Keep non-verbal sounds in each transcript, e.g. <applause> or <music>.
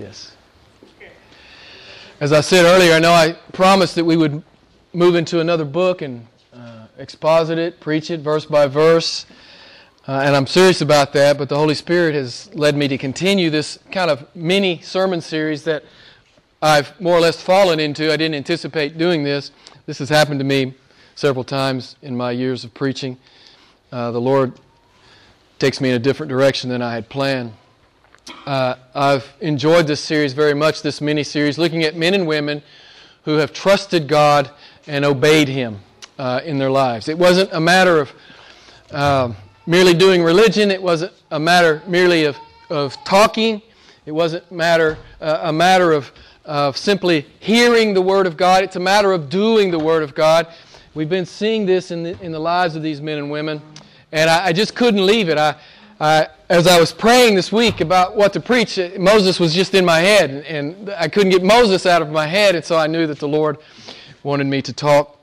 Yes. As I said earlier, I know I promised that we would move into another book and uh, exposit it, preach it verse by verse. Uh, and I'm serious about that, but the Holy Spirit has led me to continue this kind of mini sermon series that I've more or less fallen into. I didn't anticipate doing this. This has happened to me several times in my years of preaching. Uh, the Lord takes me in a different direction than I had planned. Uh, I've enjoyed this series very much, this mini series, looking at men and women who have trusted God and obeyed Him uh, in their lives. It wasn't a matter of uh, merely doing religion, it wasn't a matter merely of, of talking, it wasn't matter, uh, a matter of, of simply hearing the Word of God, it's a matter of doing the Word of God. We've been seeing this in the, in the lives of these men and women, and I, I just couldn't leave it. I, I, as I was praying this week about what to preach, uh, Moses was just in my head, and I couldn't get Moses out of my head, and so I knew that the Lord wanted me to talk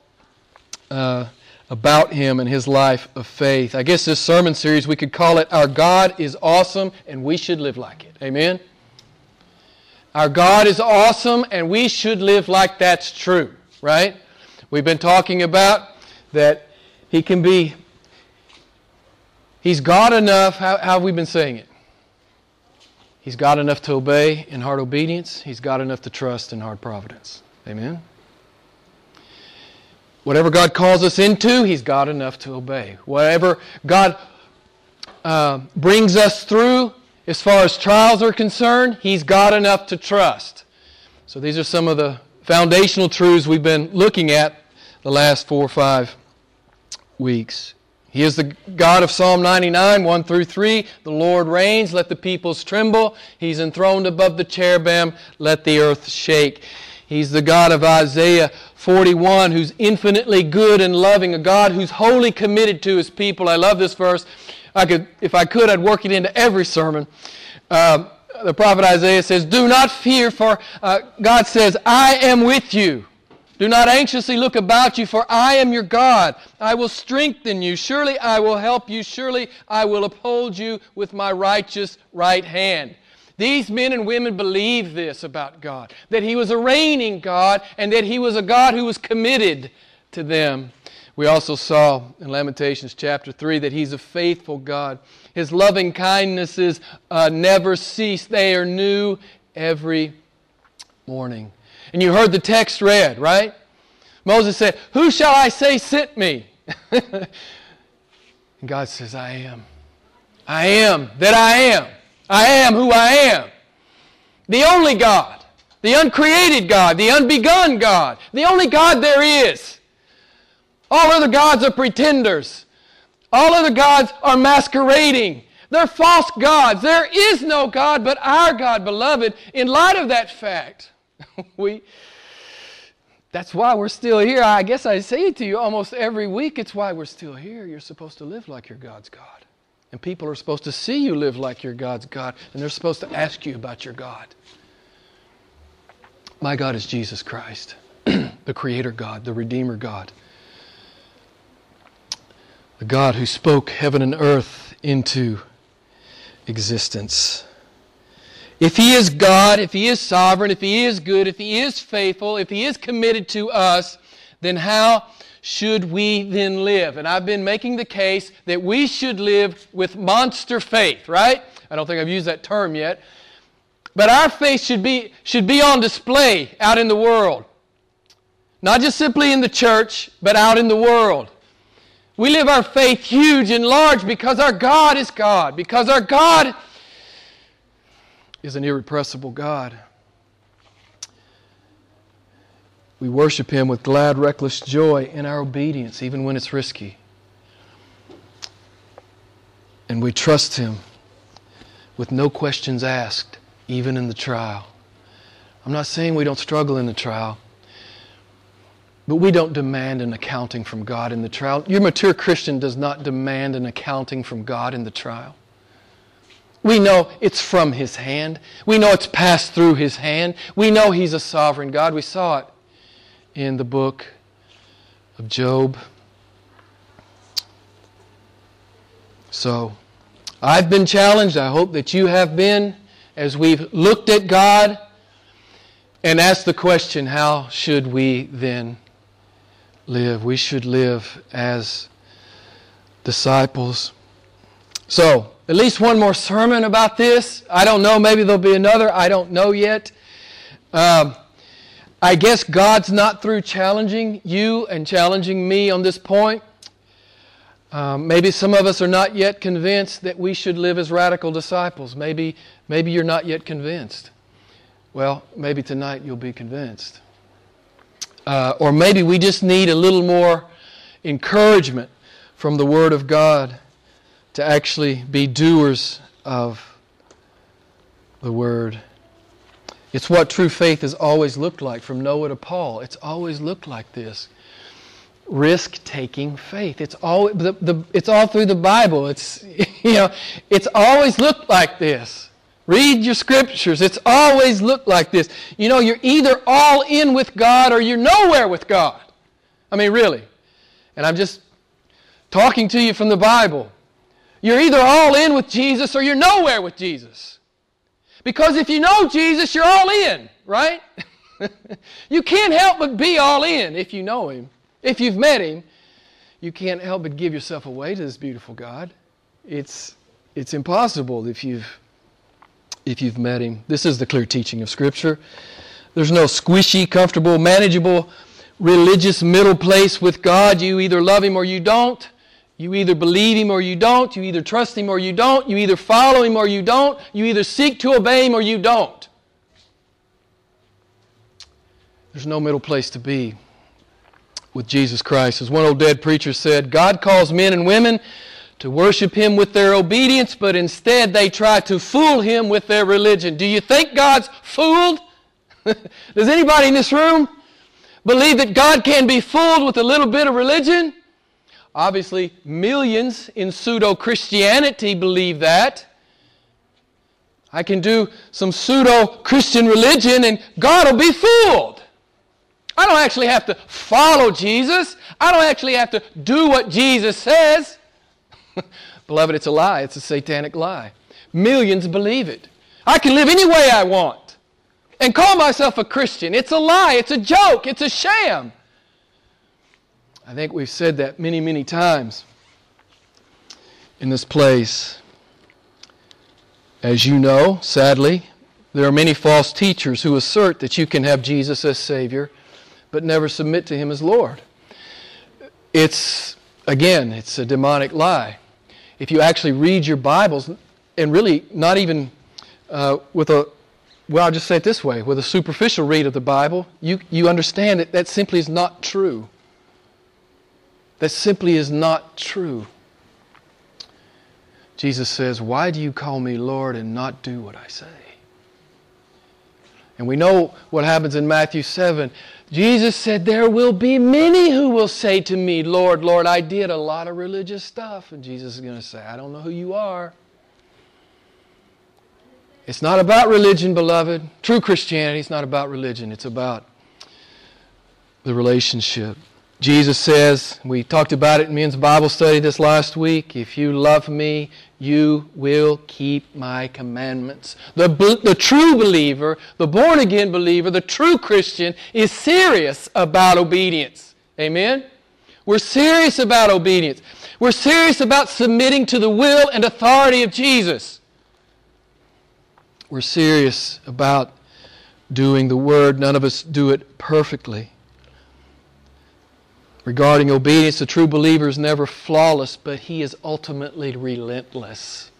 uh, about him and his life of faith. I guess this sermon series, we could call it Our God is Awesome, and We Should Live Like It. Amen? Our God is awesome, and we should live like that's true, right? We've been talking about that He can be He's God enough. How, how have we been saying it? He's God enough to obey in hard obedience. He's God enough to trust in hard providence. Amen? Whatever God calls us into, He's God enough to obey. Whatever God uh, brings us through, as far as trials are concerned, He's God enough to trust. So these are some of the foundational truths we've been looking at the last four or five weeks. He is the God of Psalm 99, 1 through 3. The Lord reigns, let the peoples tremble. He's enthroned above the cherubim, let the earth shake. He's the God of Isaiah 41, who's infinitely good and loving, a God who's wholly committed to his people. I love this verse. I could, if I could, I'd work it into every sermon. Uh, the prophet Isaiah says, Do not fear, for uh, God says, I am with you. Do not anxiously look about you, for I am your God. I will strengthen you. Surely I will help you. Surely I will uphold you with my righteous right hand. These men and women believe this about God that He was a reigning God and that He was a God who was committed to them. We also saw in Lamentations chapter 3 that He's a faithful God. His loving kindnesses uh, never cease, they are new every morning. And you heard the text read, right? Moses said, Who shall I say sent me? <laughs> and God says, I am. I am that I am. I am who I am. The only God, the uncreated God, the unbegun God, the only God there is. All other gods are pretenders. All other gods are masquerading. They're false gods. There is no God but our God, beloved. In light of that fact, <laughs> we that's why we're still here. I guess I say it to you almost every week. It's why we're still here. You're supposed to live like your God's God. And people are supposed to see you live like your God's God, and they're supposed to ask you about your God. My God is Jesus Christ, <clears throat> the Creator God, the Redeemer God, the God who spoke heaven and earth into existence. If He is God, if He is sovereign, if He is good, if He is faithful, if He is committed to us, then how should we then live? And I've been making the case that we should live with monster faith, right? I don't think I've used that term yet. But our faith should be, should be on display out in the world. Not just simply in the church, but out in the world. We live our faith huge and large because our God is God, because our God is an irrepressible God. We worship Him with glad, reckless joy in our obedience, even when it's risky. And we trust Him with no questions asked, even in the trial. I'm not saying we don't struggle in the trial, but we don't demand an accounting from God in the trial. Your mature Christian does not demand an accounting from God in the trial. We know it's from His hand. We know it's passed through His hand. We know He's a sovereign God. We saw it in the book of Job. So, I've been challenged. I hope that you have been. as we've looked at God and asked the question, how should we then live? We should live as disciples. So, at least one more sermon about this. I don't know. Maybe there'll be another. I don't know yet. Um, I guess God's not through challenging you and challenging me on this point. Um, maybe some of us are not yet convinced that we should live as radical disciples. Maybe, maybe you're not yet convinced. Well, maybe tonight you'll be convinced. Uh, or maybe we just need a little more encouragement from the Word of God to actually be doers of the Word. It's what true faith has always looked like from Noah to Paul. It's always looked like this risk taking faith. It's all, the, the, it's all through the Bible. It's, <laughs> you know, it's always looked like this. Read your scriptures. It's always looked like this. You know, you're either all in with God or you're nowhere with God. I mean, really. And I'm just talking to you from the Bible. You're either all in with Jesus or you're nowhere with Jesus. Because if you know Jesus, you're all in, right? <laughs> you can't help but be all in if you know Him. If you've met Him, you can't help but give yourself away to this beautiful God. It's, it's impossible if you've, if you've met Him. This is the clear teaching of Scripture. There's no squishy, comfortable, manageable, religious middle place with God. You either love Him or you don't. You either believe Him or you don't. You either trust Him or you don't. You either follow Him or you don't. You either seek to obey Him or you don't. There's no middle place to be with Jesus Christ. As one old dead preacher said, God calls men and women to worship Him with their obedience, but instead they try to fool Him with their religion. Do you think God's fooled? <laughs> Does anybody in this room believe that God can be fooled with a little bit of religion? Obviously, millions in pseudo Christianity believe that. I can do some pseudo Christian religion and God will be fooled. I don't actually have to follow Jesus. I don't actually have to do what Jesus says. <laughs> Beloved, it's a lie. It's a satanic lie. Millions believe it. I can live any way I want and call myself a Christian. It's a lie. It's a joke. It's a sham. I think we've said that many, many times in this place. As you know, sadly, there are many false teachers who assert that you can have Jesus as Savior but never submit to Him as Lord. It's, again, it's a demonic lie. If you actually read your Bibles, and really not even uh, with a, well, I'll just say it this way with a superficial read of the Bible, you, you understand that that simply is not true. That simply is not true. Jesus says, Why do you call me Lord and not do what I say? And we know what happens in Matthew 7. Jesus said, There will be many who will say to me, Lord, Lord, I did a lot of religious stuff. And Jesus is going to say, I don't know who you are. It's not about religion, beloved. True Christianity is not about religion, it's about the relationship. Jesus says, we talked about it in men's Bible study this last week, if you love me, you will keep my commandments. The, the true believer, the born again believer, the true Christian is serious about obedience. Amen? We're serious about obedience. We're serious about submitting to the will and authority of Jesus. We're serious about doing the word. None of us do it perfectly. Regarding obedience, the true believer is never flawless, but he is ultimately relentless.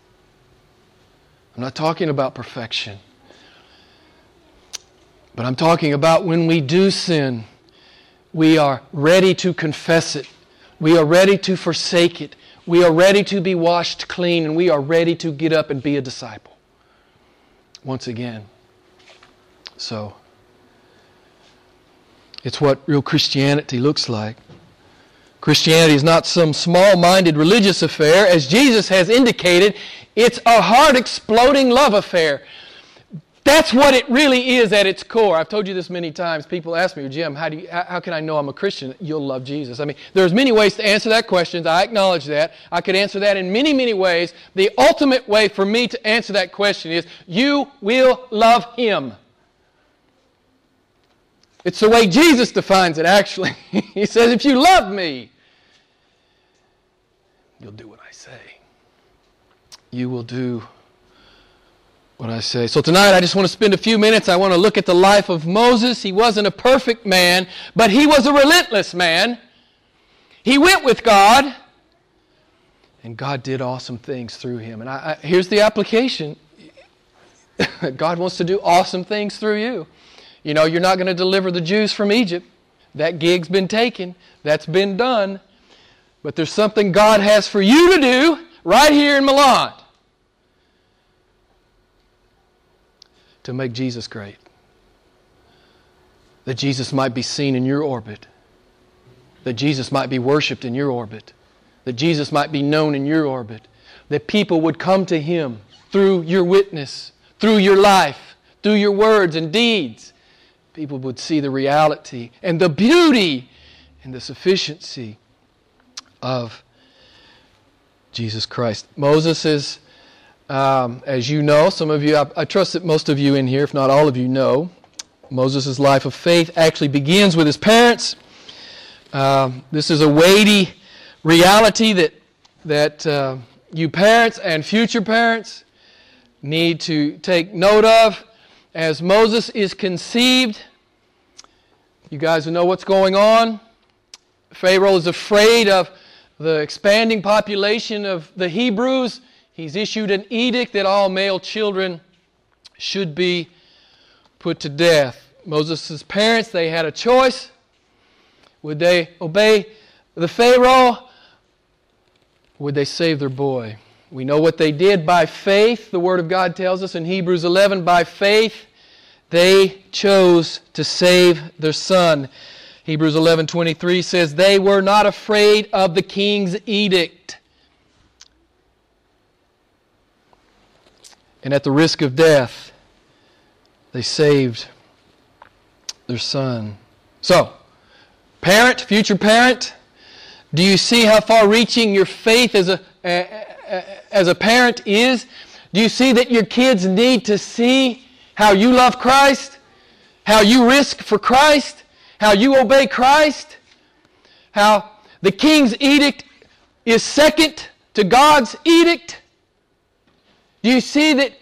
I'm not talking about perfection, but I'm talking about when we do sin, we are ready to confess it, we are ready to forsake it, we are ready to be washed clean, and we are ready to get up and be a disciple. Once again. So, it's what real Christianity looks like. Christianity is not some small minded religious affair. As Jesus has indicated, it's a heart exploding love affair. That's what it really is at its core. I've told you this many times. People ask me, Jim, how, do you, how can I know I'm a Christian? You'll love Jesus. I mean, there's many ways to answer that question. I acknowledge that. I could answer that in many, many ways. The ultimate way for me to answer that question is you will love Him. It's the way Jesus defines it, actually. <laughs> he says, if you love me, you'll do what I say. You will do what I say. So tonight I just want to spend a few minutes. I want to look at the life of Moses. He wasn't a perfect man, but he was a relentless man. He went with God, and God did awesome things through him. And I, I, here's the application <laughs> God wants to do awesome things through you. You know, you're not going to deliver the Jews from Egypt. That gig's been taken, that's been done. But there's something God has for you to do right here in Milan. to make Jesus great. That Jesus might be seen in your orbit. That Jesus might be worshiped in your orbit. That Jesus might be known in your orbit. That people would come to Him through your witness, through your life, through your words and deeds. People would see the reality and the beauty and the sufficiency of Jesus Christ. Moses is um, as you know, some of you, I, I, trust that most of you in here, if not all of you, know, Moses' life of faith actually begins with his parents. Um, this is a weighty reality that, that uh, you parents and future parents need to take note of. As Moses is conceived, you guys know what's going on. Pharaoh is afraid of the expanding population of the Hebrews He's issued an edict that all male children should be put to death. Moses' parents, they had a choice. Would they obey the Pharaoh? Would they save their boy? We know what they did by faith. The Word of God tells us in Hebrews 11 by faith they chose to save their son. Hebrews 11:23 says they were not afraid of the king's edict. And at the risk of death, they saved their son. So, parent, future parent, do you see how far reaching your faith as a, as a parent is? Do you see that your kids need to see how you love Christ? How you risk for Christ? How you obey Christ? How the king's edict is second to God's edict? Do you see that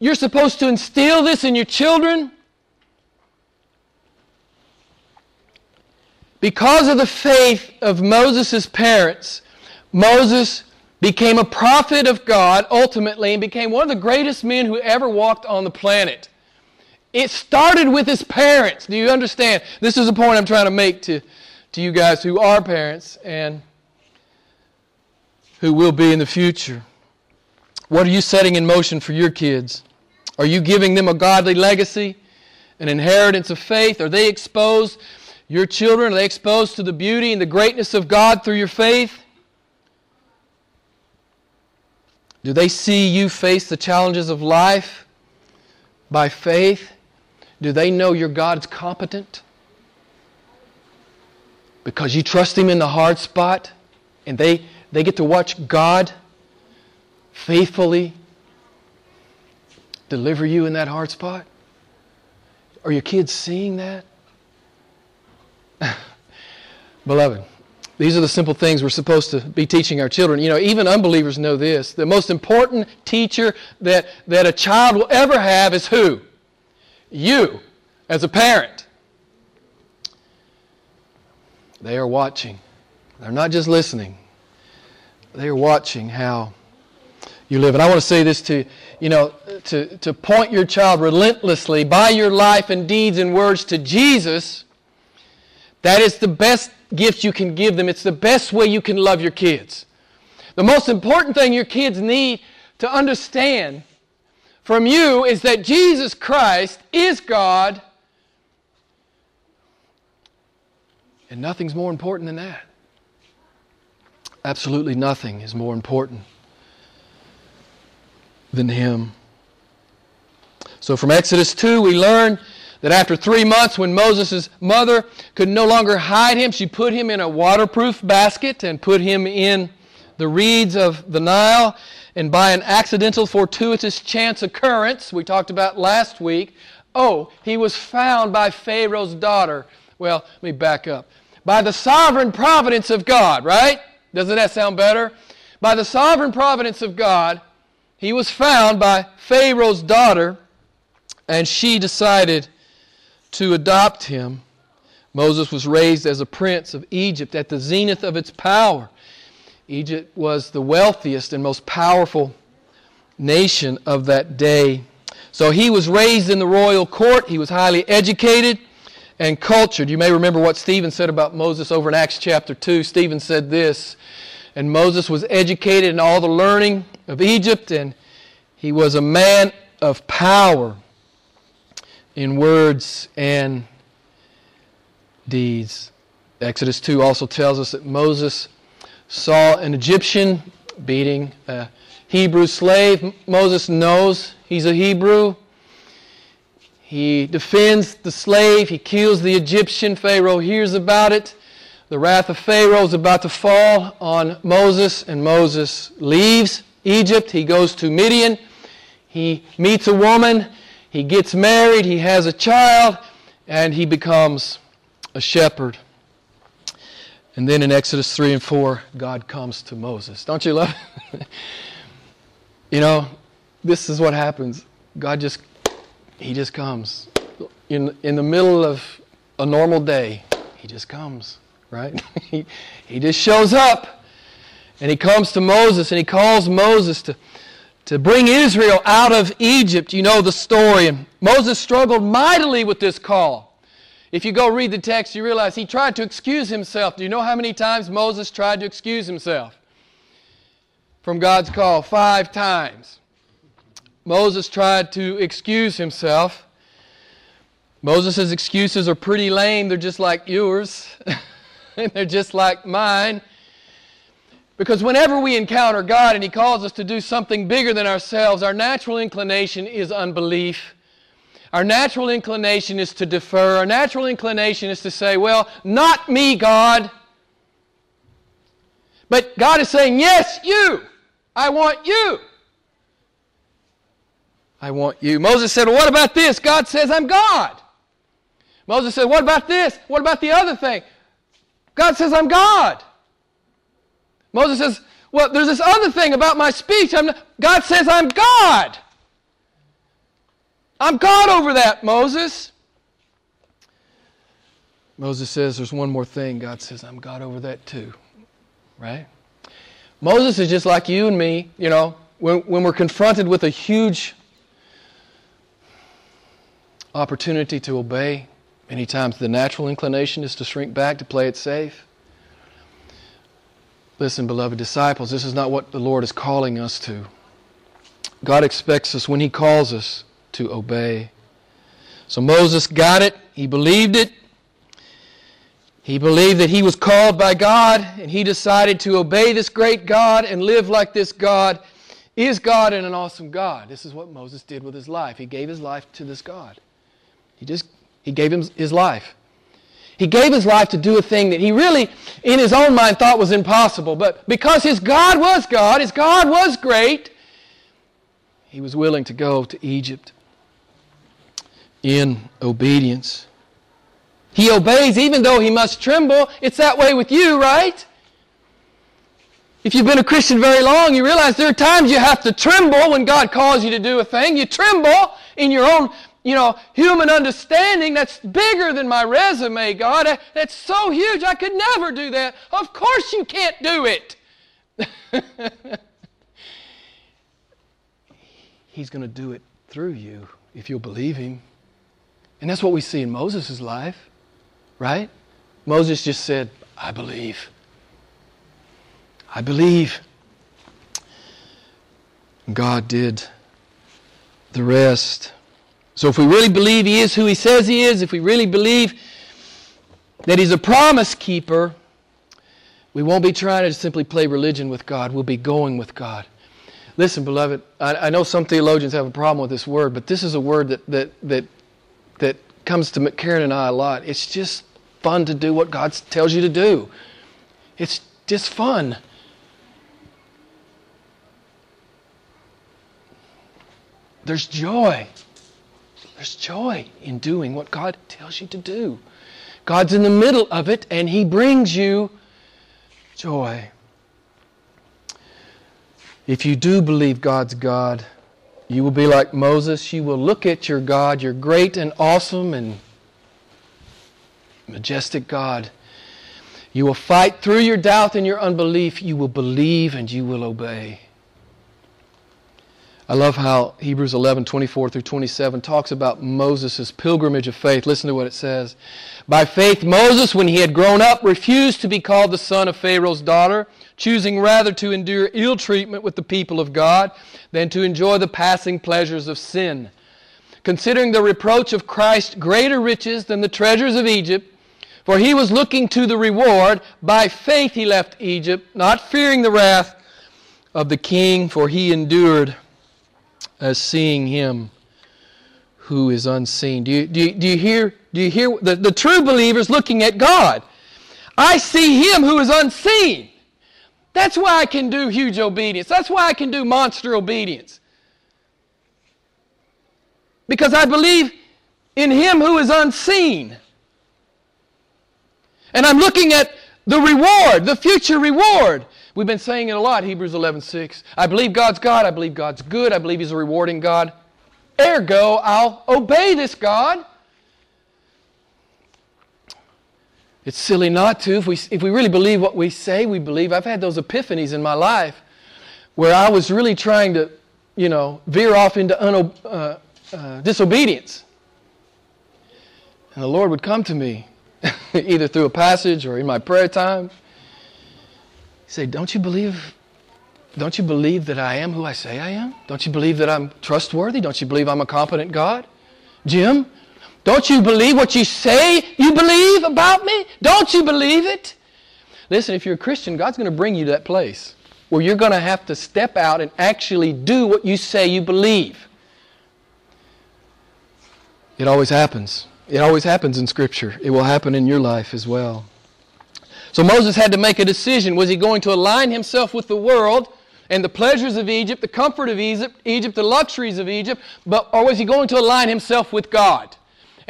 you're supposed to instill this in your children? Because of the faith of Moses' parents, Moses became a prophet of God ultimately and became one of the greatest men who ever walked on the planet. It started with his parents. Do you understand? This is a point I'm trying to make to, to you guys who are parents and who will be in the future. What are you setting in motion for your kids? Are you giving them a godly legacy, an inheritance of faith? Are they exposed, your children, are they exposed to the beauty and the greatness of God through your faith? Do they see you face the challenges of life by faith? Do they know your God's competent? Because you trust Him in the hard spot and they, they get to watch God faithfully deliver you in that hard spot? Are your kids seeing that? <laughs> Beloved, these are the simple things we're supposed to be teaching our children. You know, even unbelievers know this. The most important teacher that, that a child will ever have is who? You, as a parent. They are watching. They're not just listening, they are watching how you live. And I want to say this to you know, to, to point your child relentlessly by your life and deeds and words to Jesus, that is the best gift you can give them. It's the best way you can love your kids. The most important thing your kids need to understand from you is that Jesus Christ is God, and nothing's more important than that. Absolutely nothing is more important than Him. So from Exodus 2, we learn that after three months, when Moses' mother could no longer hide him, she put him in a waterproof basket and put him in the reeds of the Nile. And by an accidental, fortuitous chance occurrence, we talked about last week, oh, he was found by Pharaoh's daughter. Well, let me back up. By the sovereign providence of God, right? Doesn't that sound better? By the sovereign providence of God, he was found by Pharaoh's daughter, and she decided to adopt him. Moses was raised as a prince of Egypt at the zenith of its power. Egypt was the wealthiest and most powerful nation of that day. So he was raised in the royal court. He was highly educated and cultured. You may remember what Stephen said about Moses over in Acts chapter 2. Stephen said this And Moses was educated in all the learning of Egypt, and he was a man of power in words and deeds. Exodus 2 also tells us that Moses saw an Egyptian beating a Hebrew slave. Moses knows he's a Hebrew. He defends the slave. He kills the Egyptian. Pharaoh hears about it. The wrath of Pharaoh is about to fall on Moses, and Moses leaves Egypt. He goes to Midian. He meets a woman he gets married, he has a child, and he becomes a shepherd. And then in Exodus 3 and 4, God comes to Moses. Don't you love it? <laughs> you know, this is what happens. God just, He just comes. In, in the middle of a normal day, He just comes, right? <laughs> he, he just shows up. And He comes to Moses and He calls Moses to to bring Israel out of Egypt. You know the story. And Moses struggled mightily with this call. If you go read the text, you realize he tried to excuse himself. Do you know how many times Moses tried to excuse himself from God's call? Five times. Moses tried to excuse himself. Moses' excuses are pretty lame. They're just like yours, and <laughs> they're just like mine. Because whenever we encounter God and He calls us to do something bigger than ourselves, our natural inclination is unbelief. Our natural inclination is to defer. Our natural inclination is to say, Well, not me, God. But God is saying, Yes, you. I want you. I want you. Moses said, Well, what about this? God says, I'm God. Moses said, What about this? What about the other thing? God says, I'm God. Moses says, Well, there's this other thing about my speech. Not, God says, I'm God. I'm God over that, Moses. Moses says, There's one more thing. God says, I'm God over that too. Right? Moses is just like you and me, you know, when, when we're confronted with a huge opportunity to obey, many times the natural inclination is to shrink back, to play it safe. Listen, beloved disciples, this is not what the Lord is calling us to. God expects us, when He calls us, to obey. So Moses got it, he believed it. He believed that he was called by God, and he decided to obey this great God and live like this God is God and an awesome God. This is what Moses did with his life. He gave his life to this God. He just he gave him his life. He gave his life to do a thing that he really, in his own mind, thought was impossible. But because his God was God, his God was great, he was willing to go to Egypt in obedience. He obeys even though he must tremble. It's that way with you, right? If you've been a Christian very long, you realize there are times you have to tremble when God calls you to do a thing. You tremble in your own you know, human understanding that's bigger than my resume, God. Uh, that's so huge, I could never do that. Of course you can't do it. <laughs> He's going to do it through you if you'll believe Him. And that's what we see in Moses' life, right? Moses just said, I believe. I believe. God did the rest. So if we really believe He is who He says He is, if we really believe that He's a promise keeper, we won't be trying to simply play religion with God. We'll be going with God. Listen, beloved, I, I, know some theologians have a problem with this word, but this is a word that, that, that, that comes to Karen and I a lot. It's just fun to do what God tells you to do. It's just fun. There's joy. There's joy in doing what God tells you to do. God's in the middle of it, and He brings you joy. If you do believe God's God, you will be like Moses. You will look at your God, your great and awesome and majestic God. You will fight through your doubt and your unbelief. You will believe and you will obey. I love how Hebrews 11, 24 through 27 talks about Moses' pilgrimage of faith. Listen to what it says. By faith, Moses, when he had grown up, refused to be called the son of Pharaoh's daughter, choosing rather to endure ill treatment with the people of God than to enjoy the passing pleasures of sin. Considering the reproach of Christ greater riches than the treasures of Egypt, for he was looking to the reward. By faith he left Egypt, not fearing the wrath of the king, for he endured as seeing him who is unseen. Do you, do you, do you hear, do you hear the, the true believers looking at God? I see him who is unseen. That's why I can do huge obedience. That's why I can do monster obedience. Because I believe in him who is unseen. And I'm looking at the reward, the future reward. We've been saying it a lot, Hebrews 11:6. I believe God's God, I believe God's good, I believe He's a rewarding God. Ergo, I'll obey this God. It's silly not to. If we, if we really believe what we say we believe, I've had those epiphanies in my life where I was really trying to, you know, veer off into uno, uh, uh, disobedience. And the Lord would come to me, <laughs> either through a passage or in my prayer time. He said, Don't you believe? Don't you believe that I am who I say I am? Don't you believe that I'm trustworthy? Don't you believe I'm a competent God? Jim, don't you believe what you say you believe about me? Don't you believe it? Listen, if you're a Christian, God's going to bring you to that place where you're going to have to step out and actually do what you say you believe. It always happens. It always happens in Scripture. It will happen in your life as well. So Moses had to make a decision. Was he going to align himself with the world and the pleasures of Egypt, the comfort of Egypt, Egypt, the luxuries of Egypt, but, or was he going to align himself with God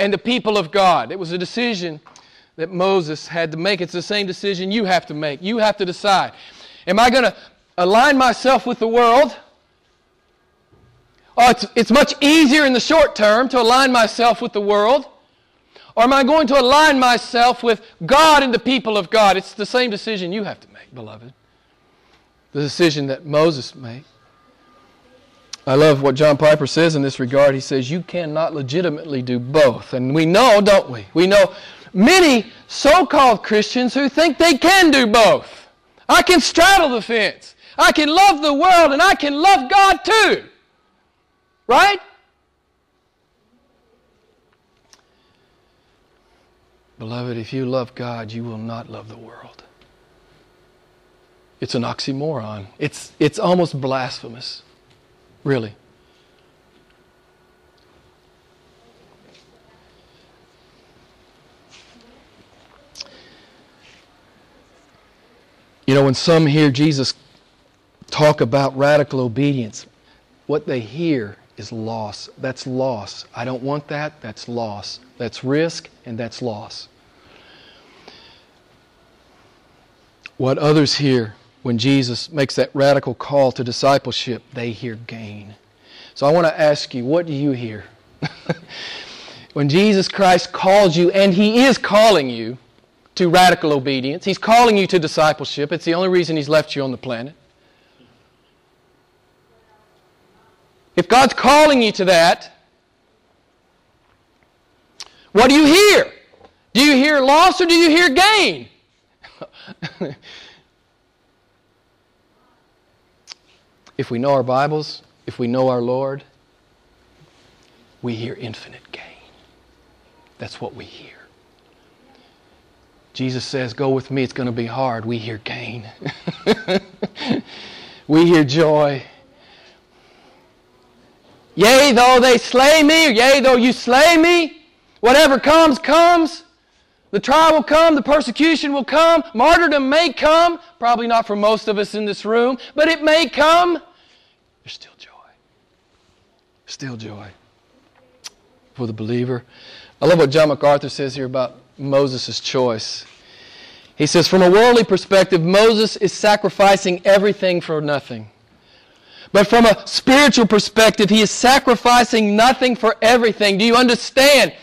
and the people of God? It was a decision that Moses had to make. It's the same decision you have to make. You have to decide. Am I going to align myself with the world? Oh, it's, it's much easier in the short term to align myself with the world. Or am I going to align myself with God and the people of God? It's the same decision you have to make, beloved. The decision that Moses made. I love what John Piper says in this regard. He says, You cannot legitimately do both. And we know, don't we? We know many so called Christians who think they can do both. I can straddle the fence. I can love the world and I can love God too. Right? Beloved, if you love God, you will not love the world. It's an oxymoron. It's, it's almost blasphemous, really. You know, when some hear Jesus talk about radical obedience, what they hear is loss. That's loss. I don't want that. That's loss. That's risk and that's loss. What others hear when Jesus makes that radical call to discipleship, they hear gain. So I want to ask you, what do you hear? <laughs> when Jesus Christ calls you, and He is calling you to radical obedience, He's calling you to discipleship. It's the only reason He's left you on the planet. If God's calling you to that, what do you hear? Do you hear loss or do you hear gain? <laughs> if we know our Bibles, if we know our Lord, we hear infinite gain. That's what we hear. Jesus says, Go with me, it's going to be hard. We hear gain. <laughs> we hear joy. Yea, though they slay me, or yea, though you slay me, whatever comes, comes. The trial will come, the persecution will come, martyrdom may come, probably not for most of us in this room, but it may come. There's still joy. Still joy for the believer. I love what John MacArthur says here about Moses' choice. He says, from a worldly perspective, Moses is sacrificing everything for nothing. But from a spiritual perspective, he is sacrificing nothing for everything. Do you understand?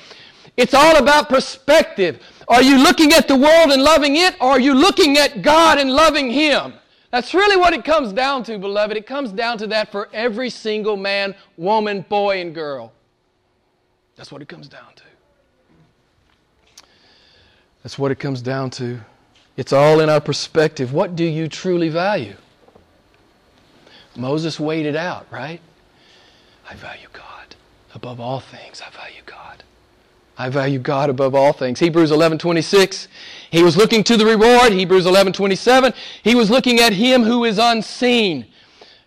It's all about perspective. Are you looking at the world and loving it, or are you looking at God and loving Him? That's really what it comes down to, beloved. It comes down to that for every single man, woman, boy, and girl. That's what it comes down to. That's what it comes down to. It's all in our perspective. What do you truly value? Moses weighed it out, right? I value God. Above all things, I value God. I value God above all things. Hebrews 11:26. He was looking to the reward. Hebrews 11:27. He was looking at him who is unseen.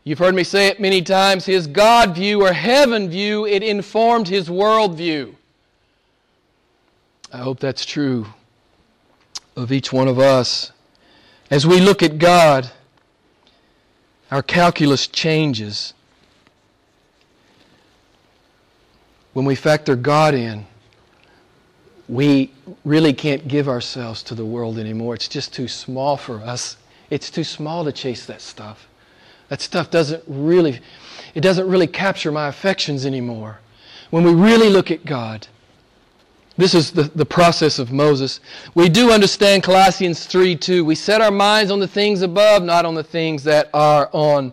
You've heard me say it many times. His God view or heaven view, it informed his world view. I hope that's true of each one of us. As we look at God, our calculus changes. When we factor God in, we really can't give ourselves to the world anymore. It's just too small for us. It's too small to chase that stuff. That stuff doesn't really it doesn't really capture my affections anymore. When we really look at God, this is the, the process of Moses. We do understand Colossians 3 2. We set our minds on the things above, not on the things that are on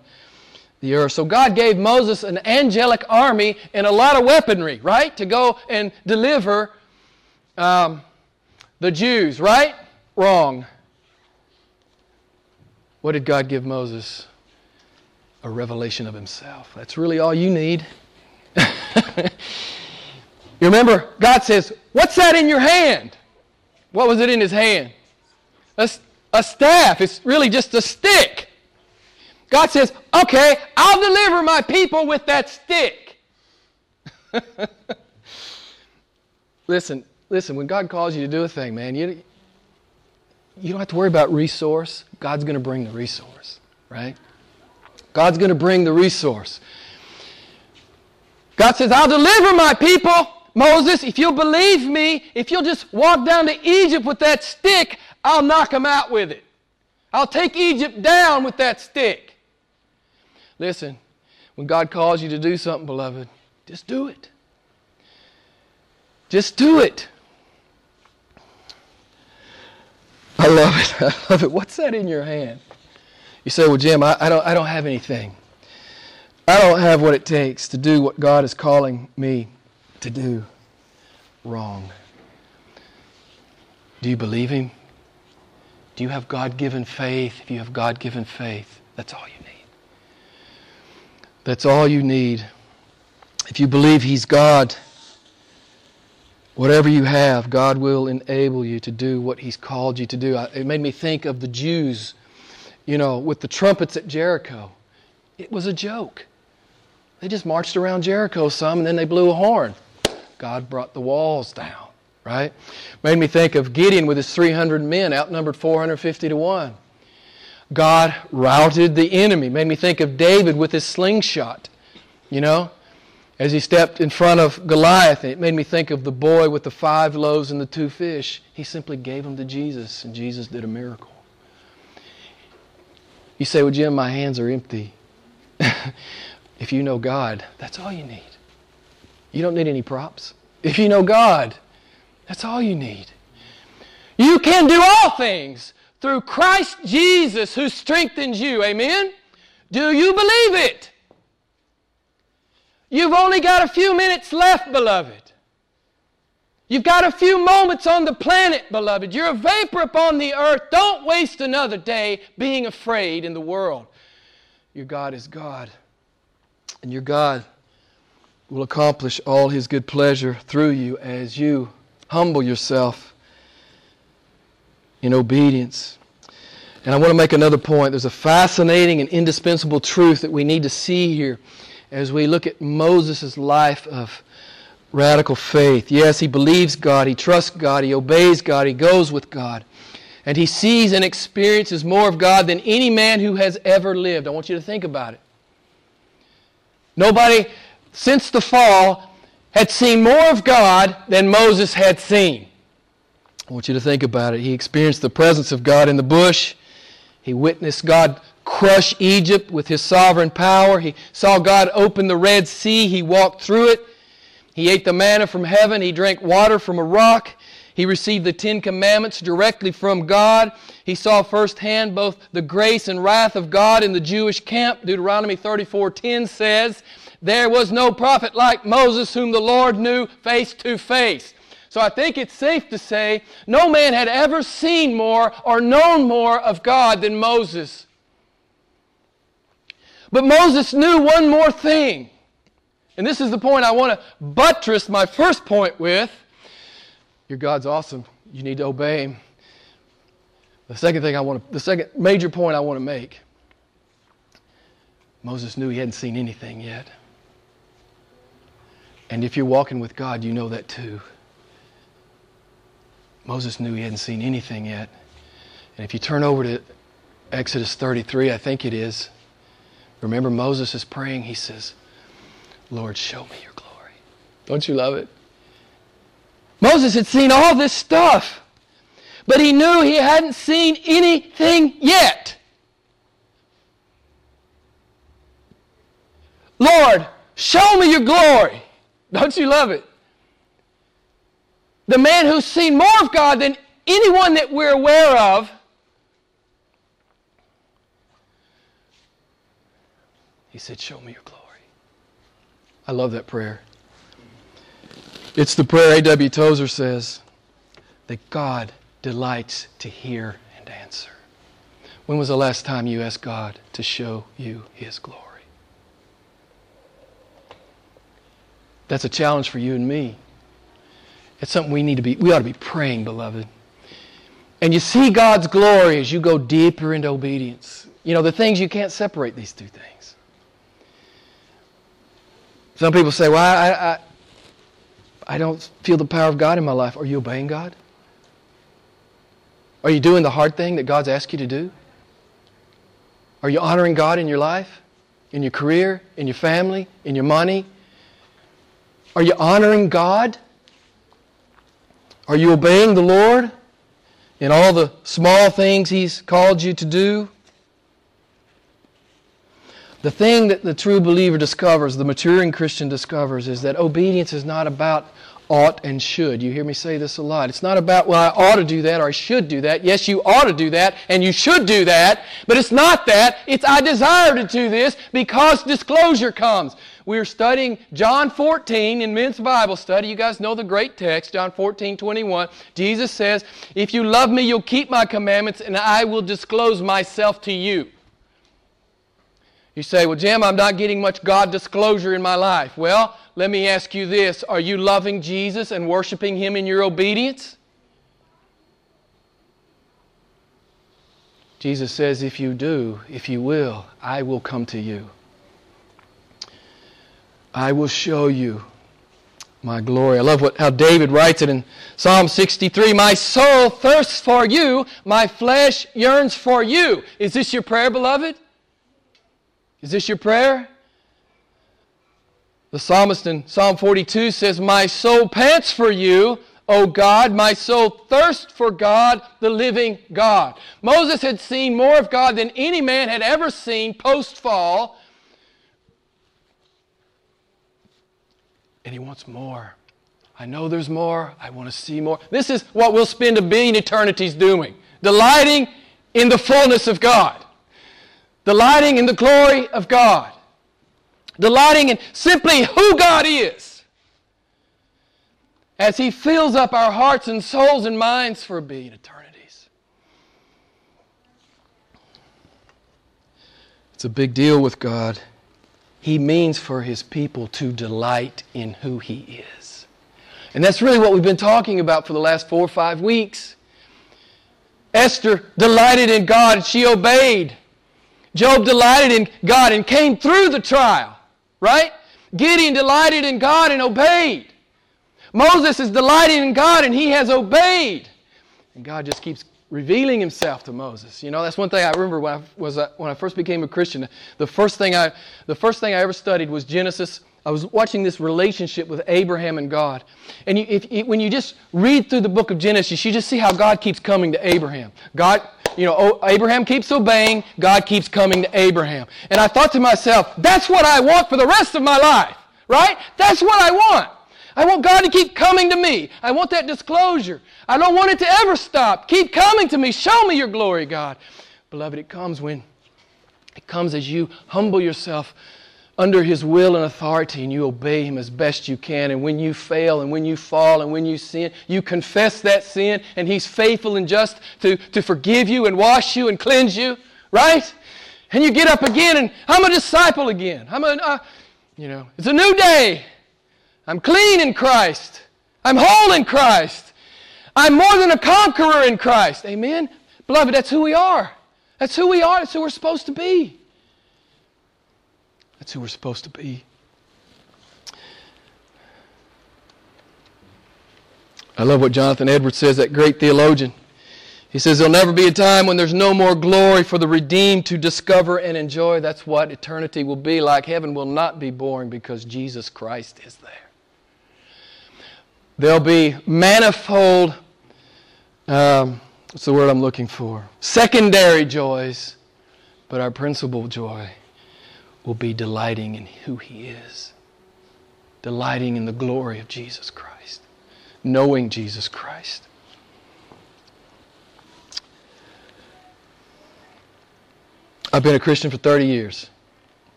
the earth. So God gave Moses an angelic army and a lot of weaponry, right? To go and deliver um, the Jews, right? Wrong. What did God give Moses? A revelation of himself. That's really all you need. <laughs> you remember, God says, What's that in your hand? What was it in his hand? A, a staff. It's really just a stick. God says, Okay, I'll deliver my people with that stick. <laughs> Listen, listen, when God calls you to do a thing, man, you, you don't have to worry about resource. God's going to bring the resource, right? God's going to bring the resource. God says, I'll deliver my people. Moses, if you'll believe me, if you'll just walk down to Egypt with that stick, I'll knock them out with it. I'll take Egypt down with that stick. Listen, when God calls you to do something, beloved, just do it. Just do it. I love it. <laughs> I love it. What's that in your hand? You say, well, Jim, I, I, don't, I don't have anything. I don't have what it takes to do what God is calling me to do. Wrong. Do you believe Him? Do you have God given faith? If you have God given faith, that's all you need. That's all you need. If you believe He's God, Whatever you have, God will enable you to do what He's called you to do. It made me think of the Jews, you know, with the trumpets at Jericho. It was a joke. They just marched around Jericho some and then they blew a horn. God brought the walls down, right? Made me think of Gideon with his 300 men, outnumbered 450 to 1. God routed the enemy. Made me think of David with his slingshot, you know? As he stepped in front of Goliath, it made me think of the boy with the five loaves and the two fish. He simply gave them to Jesus, and Jesus did a miracle. You say, Well, Jim, my hands are empty. <laughs> if you know God, that's all you need. You don't need any props. If you know God, that's all you need. You can do all things through Christ Jesus who strengthens you. Amen? Do you believe it? You've only got a few minutes left, beloved. You've got a few moments on the planet, beloved. You're a vapor upon the earth. Don't waste another day being afraid in the world. Your God is God. And your God will accomplish all his good pleasure through you as you humble yourself in obedience. And I want to make another point. There's a fascinating and indispensable truth that we need to see here as we look at Moses' life of radical faith. Yes, he believes God, he trusts God, he obeys God, he goes with God. And he sees and experiences more of God than any man who has ever lived. I want you to think about it. Nobody since the fall had seen more of God than Moses had seen. I want you to think about it. He experienced the presence of God in the bush. He witnessed God crush Egypt with his sovereign power. He saw God open the Red Sea. He walked through it. He ate the manna from heaven. He drank water from a rock. He received the Ten Commandments directly from God. He saw firsthand both the grace and wrath of God in the Jewish camp. Deuteronomy 34:10 says, "There was no prophet like Moses whom the Lord knew face to face." So I think it's safe to say no man had ever seen more or known more of God than Moses. But Moses knew one more thing. And this is the point I want to buttress my first point with. Your God's awesome. You need to obey him. The second thing I want to, the second major point I want to make. Moses knew he hadn't seen anything yet. And if you're walking with God, you know that too. Moses knew he hadn't seen anything yet. And if you turn over to Exodus 33, I think it is, remember Moses is praying. He says, Lord, show me your glory. Don't you love it? Moses had seen all this stuff, but he knew he hadn't seen anything yet. Lord, show me your glory. Don't you love it? The man who's seen more of God than anyone that we're aware of. He said, Show me your glory. I love that prayer. It's the prayer A.W. Tozer says that God delights to hear and answer. When was the last time you asked God to show you His glory? That's a challenge for you and me. It's something we need to be, we ought to be praying, beloved. And you see God's glory as you go deeper into obedience. You know, the things you can't separate these two things. Some people say, well, I, I, I don't feel the power of God in my life. Are you obeying God? Are you doing the hard thing that God's asked you to do? Are you honoring God in your life, in your career, in your family, in your money? Are you honoring God? Are you obeying the Lord in all the small things He's called you to do? The thing that the true believer discovers, the maturing Christian discovers, is that obedience is not about ought and should. You hear me say this a lot. It's not about, well, I ought to do that or I should do that. Yes, you ought to do that and you should do that, but it's not that. It's I desire to do this because disclosure comes. We're studying John 14 in men's Bible study. You guys know the great text, John 14, 21. Jesus says, If you love me, you'll keep my commandments and I will disclose myself to you. You say, Well, Jim, I'm not getting much God disclosure in my life. Well, let me ask you this Are you loving Jesus and worshiping Him in your obedience? Jesus says, If you do, if you will, I will come to you. I will show you my glory. I love what, how David writes it in Psalm 63 My soul thirsts for you, my flesh yearns for you. Is this your prayer, beloved? Is this your prayer? The psalmist in Psalm 42 says, My soul pants for you, O God, my soul thirsts for God, the living God. Moses had seen more of God than any man had ever seen post fall. And he wants more. I know there's more. I want to see more. This is what we'll spend a billion eternities doing delighting in the fullness of God delighting in the glory of God, delighting in simply who God is, as He fills up our hearts and souls and minds for a billion eternities. It's a big deal with God. He means for His people to delight in who He is. And that's really what we've been talking about for the last four or five weeks. Esther delighted in God, she obeyed. Job delighted in God and came through the trial. right? Gideon delighted in God and obeyed. Moses is delighting in God and he has obeyed. And God just keeps revealing himself to Moses. You know, that's one thing I remember when I was uh, when I first became a Christian. The first thing I the first thing I ever studied was Genesis. I was watching this relationship with Abraham and God. And you, if, when you just read through the book of Genesis, you just see how God keeps coming to Abraham. God, you know, oh, Abraham keeps obeying, God keeps coming to Abraham. And I thought to myself, that's what I want for the rest of my life, right? That's what I want. I want God to keep coming to me. I want that disclosure. I don't want it to ever stop. Keep coming to me. Show me your glory, God. Beloved, it comes when it comes as you humble yourself under His will and authority and you obey Him as best you can. And when you fail and when you fall and when you sin, you confess that sin and He's faithful and just to, to forgive you and wash you and cleanse you, right? And you get up again and I'm a disciple again. I'm a, uh, you know, it's a new day. I'm clean in Christ. I'm whole in Christ. I'm more than a conqueror in Christ. Amen? Beloved, that's who we are. That's who we are. That's who we're supposed to be. That's who we're supposed to be. I love what Jonathan Edwards says, that great theologian. He says, There'll never be a time when there's no more glory for the redeemed to discover and enjoy. That's what eternity will be like. Heaven will not be boring because Jesus Christ is there. There'll be manifold, um, what's the word I'm looking for? Secondary joys, but our principal joy will be delighting in who He is, delighting in the glory of Jesus Christ, knowing Jesus Christ. I've been a Christian for 30 years.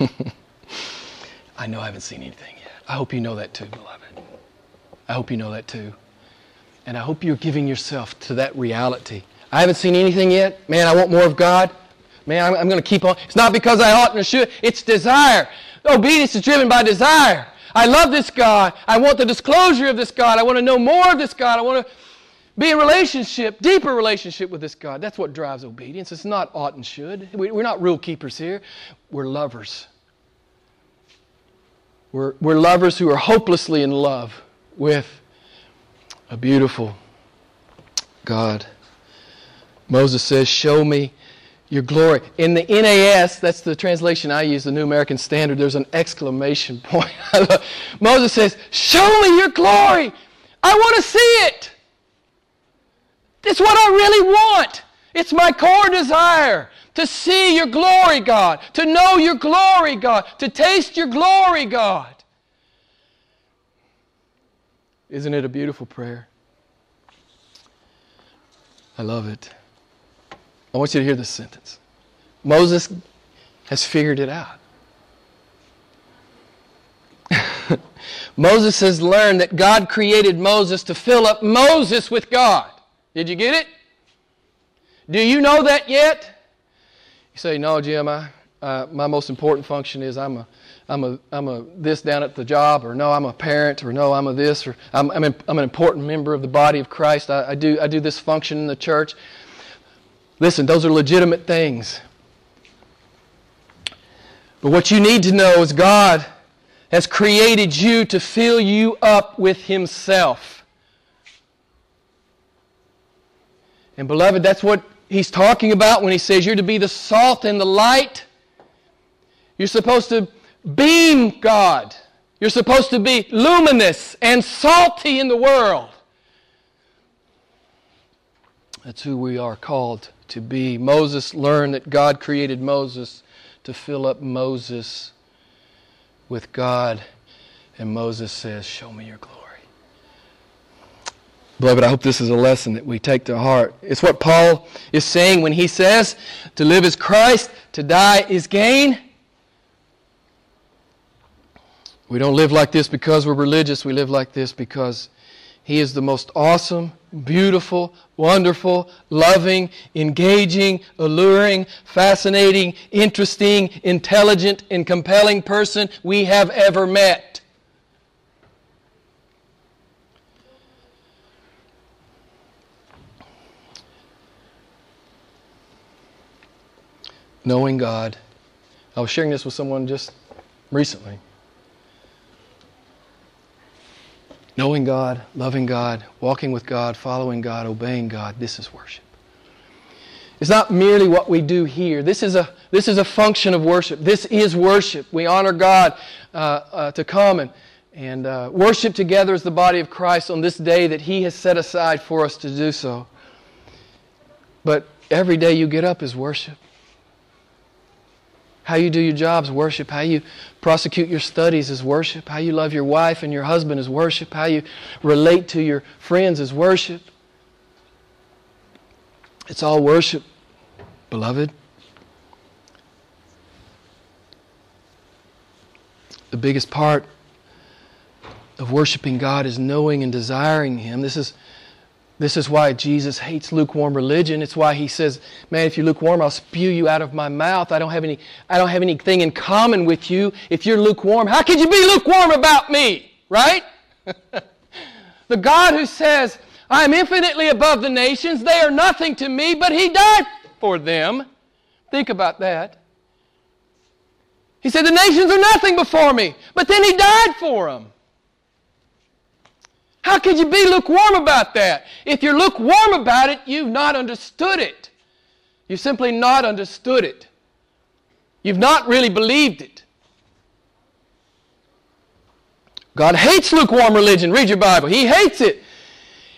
<laughs> I know I haven't seen anything yet. I hope you know that too, beloved. I hope you know that too. And I hope you're giving yourself to that reality. I haven't seen anything yet. Man, I want more of God. Man, I'm, I'm going to keep on. It's not because I ought and should. It's desire. Obedience is driven by desire. I love this God. I want the disclosure of this God. I want to know more of this God. I want to be in relationship, deeper relationship with this God. That's what drives obedience. It's not ought and should. We're not rule keepers here. We're lovers. We're, we're lovers who are hopelessly in love with a beautiful God. Moses says, Show me your glory. In the NAS, that's the translation I use, the New American Standard, there's an exclamation <laughs> point. Moses says, Show me your glory. I want to see it. It's what I really want. It's my core desire to see your glory, God, to know your glory, God, to taste your glory, God. Isn't it a beautiful prayer? I love it. I want you to hear this sentence. Moses has figured it out. <laughs> Moses has learned that God created Moses to fill up Moses with God. Did you get it? Do you know that yet? You say, No, Jim, I, uh, my most important function is I'm a I'm a, I'm a this down at the job, or no, I'm a parent, or no, I'm a this, or I'm, I'm, a, I'm an important member of the body of Christ. I, I, do, I do this function in the church. Listen, those are legitimate things. But what you need to know is God has created you to fill you up with Himself. And beloved, that's what He's talking about when He says you're to be the salt and the light. You're supposed to beam God. You're supposed to be luminous and salty in the world. That's who we are called to be. Moses learned that God created Moses to fill up Moses with God. And Moses says, Show me your glory. Beloved, I hope this is a lesson that we take to heart. It's what Paul is saying when he says, To live is Christ, to die is gain. We don't live like this because we're religious. We live like this because He is the most awesome, beautiful, wonderful, loving, engaging, alluring, fascinating, interesting, intelligent, and compelling person we have ever met. Knowing God. I was sharing this with someone just recently. Knowing God, loving God, walking with God, following God, obeying God, this is worship. It's not merely what we do here. This is a, this is a function of worship. This is worship. We honor God uh, uh, to come and, and uh, worship together as the body of Christ on this day that He has set aside for us to do so. But every day you get up is worship. How you do your jobs, worship. How you prosecute your studies is worship. How you love your wife and your husband is worship. How you relate to your friends is worship. It's all worship, beloved. The biggest part of worshiping God is knowing and desiring Him. This is, this is why Jesus hates lukewarm religion. It's why He says, Man, if you're lukewarm, I'll spew you out of my mouth. I don't have, any, I don't have anything in common with you. If you're lukewarm, how could you be lukewarm about me? Right? <laughs> the God who says, I am infinitely above the nations. They are nothing to me, but He died for them. Think about that. He said, The nations are nothing before me, but then He died for them. How could you be lukewarm about that? If you're lukewarm about it, you've not understood it. You've simply not understood it. You've not really believed it. God hates lukewarm religion. Read your Bible. He hates it.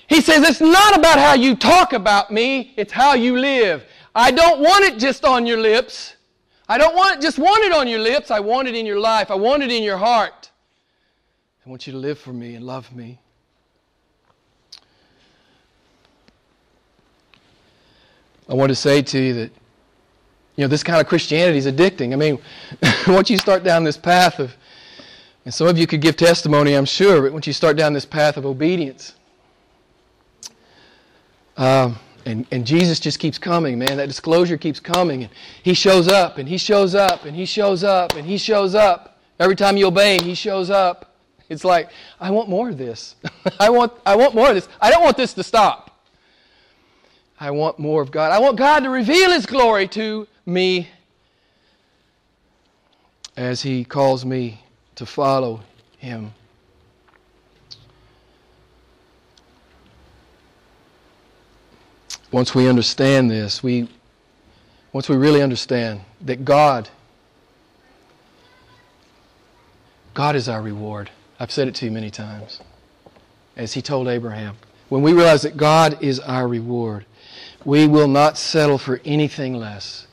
He says, It's not about how you talk about me, it's how you live. I don't want it just on your lips. I don't want it, just want it on your lips. I want it in your life. I want it in your heart. I want you to live for me and love me. I want to say to you that you know this kind of Christianity is addicting. I mean, <laughs> once you start down this path of, and some of you could give testimony, I'm sure, but once you start down this path of obedience, um, and, and Jesus just keeps coming, man. That disclosure keeps coming. And he shows up, and he shows up, and he shows up, and he shows up. Every time you obey him, he shows up. It's like, I want more of this. <laughs> I, want, I want more of this. I don't want this to stop. I want more of God. I want God to reveal his glory to me as he calls me to follow him. once we understand this, we, once we really understand that God, God is our reward. I've said it to you many times, as he told Abraham. When we realize that God is our reward, we will not settle for anything less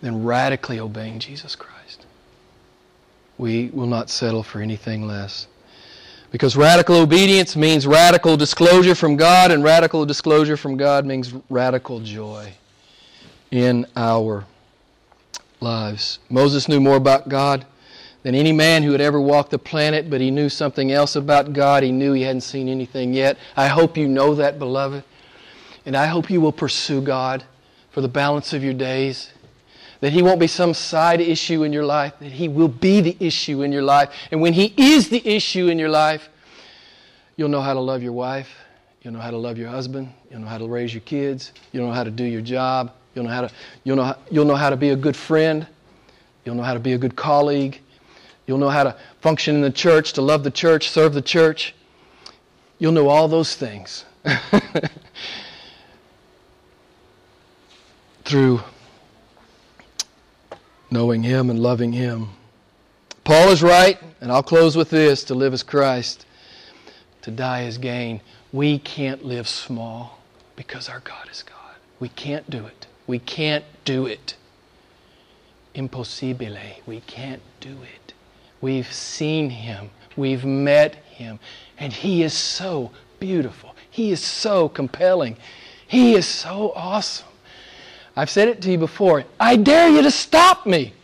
than radically obeying Jesus Christ. We will not settle for anything less. Because radical obedience means radical disclosure from God, and radical disclosure from God means radical joy in our lives. Moses knew more about God than any man who had ever walked the planet, but he knew something else about God. He knew he hadn't seen anything yet. I hope you know that, beloved. And I hope you will pursue God for the balance of your days that He won't be some side issue in your life, that He will be the issue in your life. And when He is the issue in your life, you'll know how to love your wife, you'll know how to love your husband, you'll know how to raise your kids, you'll know how to do your job, you'll know how to, you'll know, you'll know how to be a good friend, you'll know how to be a good colleague, you'll know how to function in the church, to love the church, serve the church. You'll know all those things <laughs> through knowing Him and loving Him. Paul is right, and I'll close with this to live as Christ, to die as gain. We can't live small because our God is God. We can't do it. We can't do it. Impossibile. We can't do it. We've seen Him, we've met Him, and He is so beautiful. He is so compelling. He is so awesome. I've said it to you before. I dare you to stop me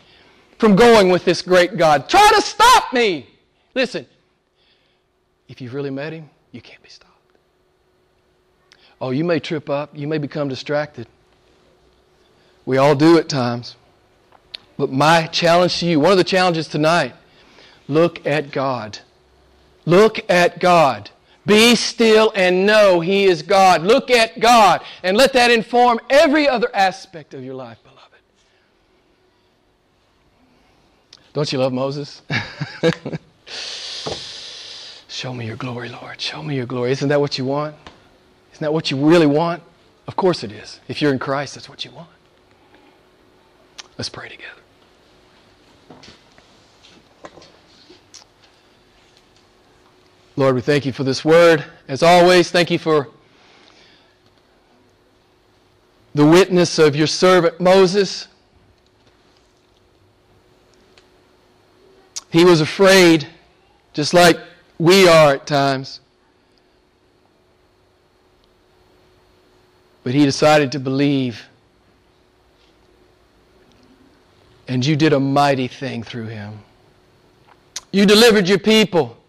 from going with this great God. Try to stop me. Listen, if you've really met Him, you can't be stopped. Oh, you may trip up, you may become distracted. We all do at times. But my challenge to you, one of the challenges tonight, look at God. Look at God. Be still and know He is God. Look at God and let that inform every other aspect of your life, beloved. Don't you love Moses? <laughs> Show me your glory, Lord. Show me your glory. Isn't that what you want? Isn't that what you really want? Of course it is. If you're in Christ, that's what you want. Let's pray together. Lord, we thank you for this word. As always, thank you for the witness of your servant Moses. He was afraid, just like we are at times. But he decided to believe. And you did a mighty thing through him. You delivered your people.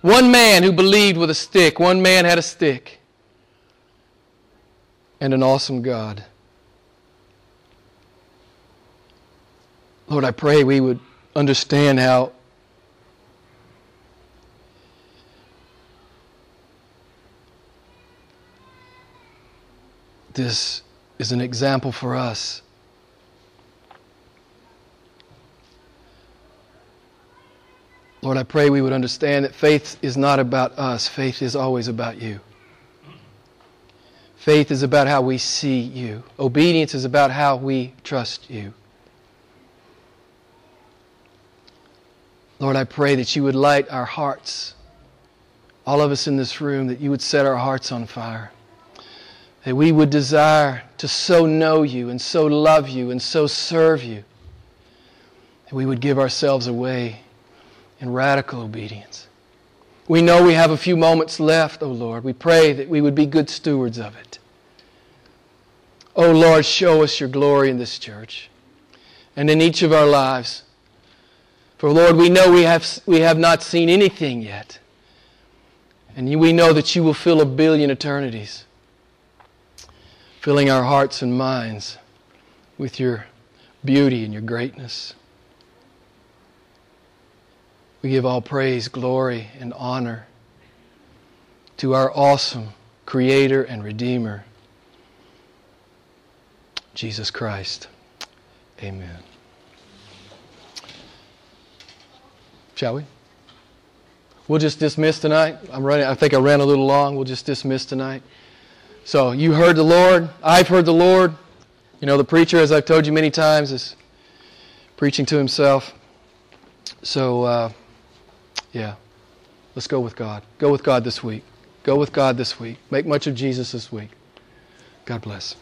One man who believed with a stick, one man had a stick, and an awesome God. Lord, I pray we would understand how this is an example for us. Lord, I pray we would understand that faith is not about us, faith is always about you. Faith is about how we see you. Obedience is about how we trust you. Lord, I pray that you would light our hearts, all of us in this room, that you would set our hearts on fire. That we would desire to so know you and so love you and so serve you. That we would give ourselves away in radical obedience. We know we have a few moments left, O oh Lord. We pray that we would be good stewards of it. O oh Lord, show us your glory in this church and in each of our lives. For Lord, we know we have, we have not seen anything yet. And we know that you will fill a billion eternities, filling our hearts and minds with your beauty and your greatness. We give all praise, glory, and honor to our awesome Creator and Redeemer, Jesus Christ. Amen. Shall we? We'll just dismiss tonight. I'm running. I think I ran a little long. We'll just dismiss tonight. So you heard the Lord. I've heard the Lord. You know, the preacher, as I've told you many times, is preaching to himself. So, uh, yeah, let's go with God. Go with God this week. Go with God this week. Make much of Jesus this week. God bless.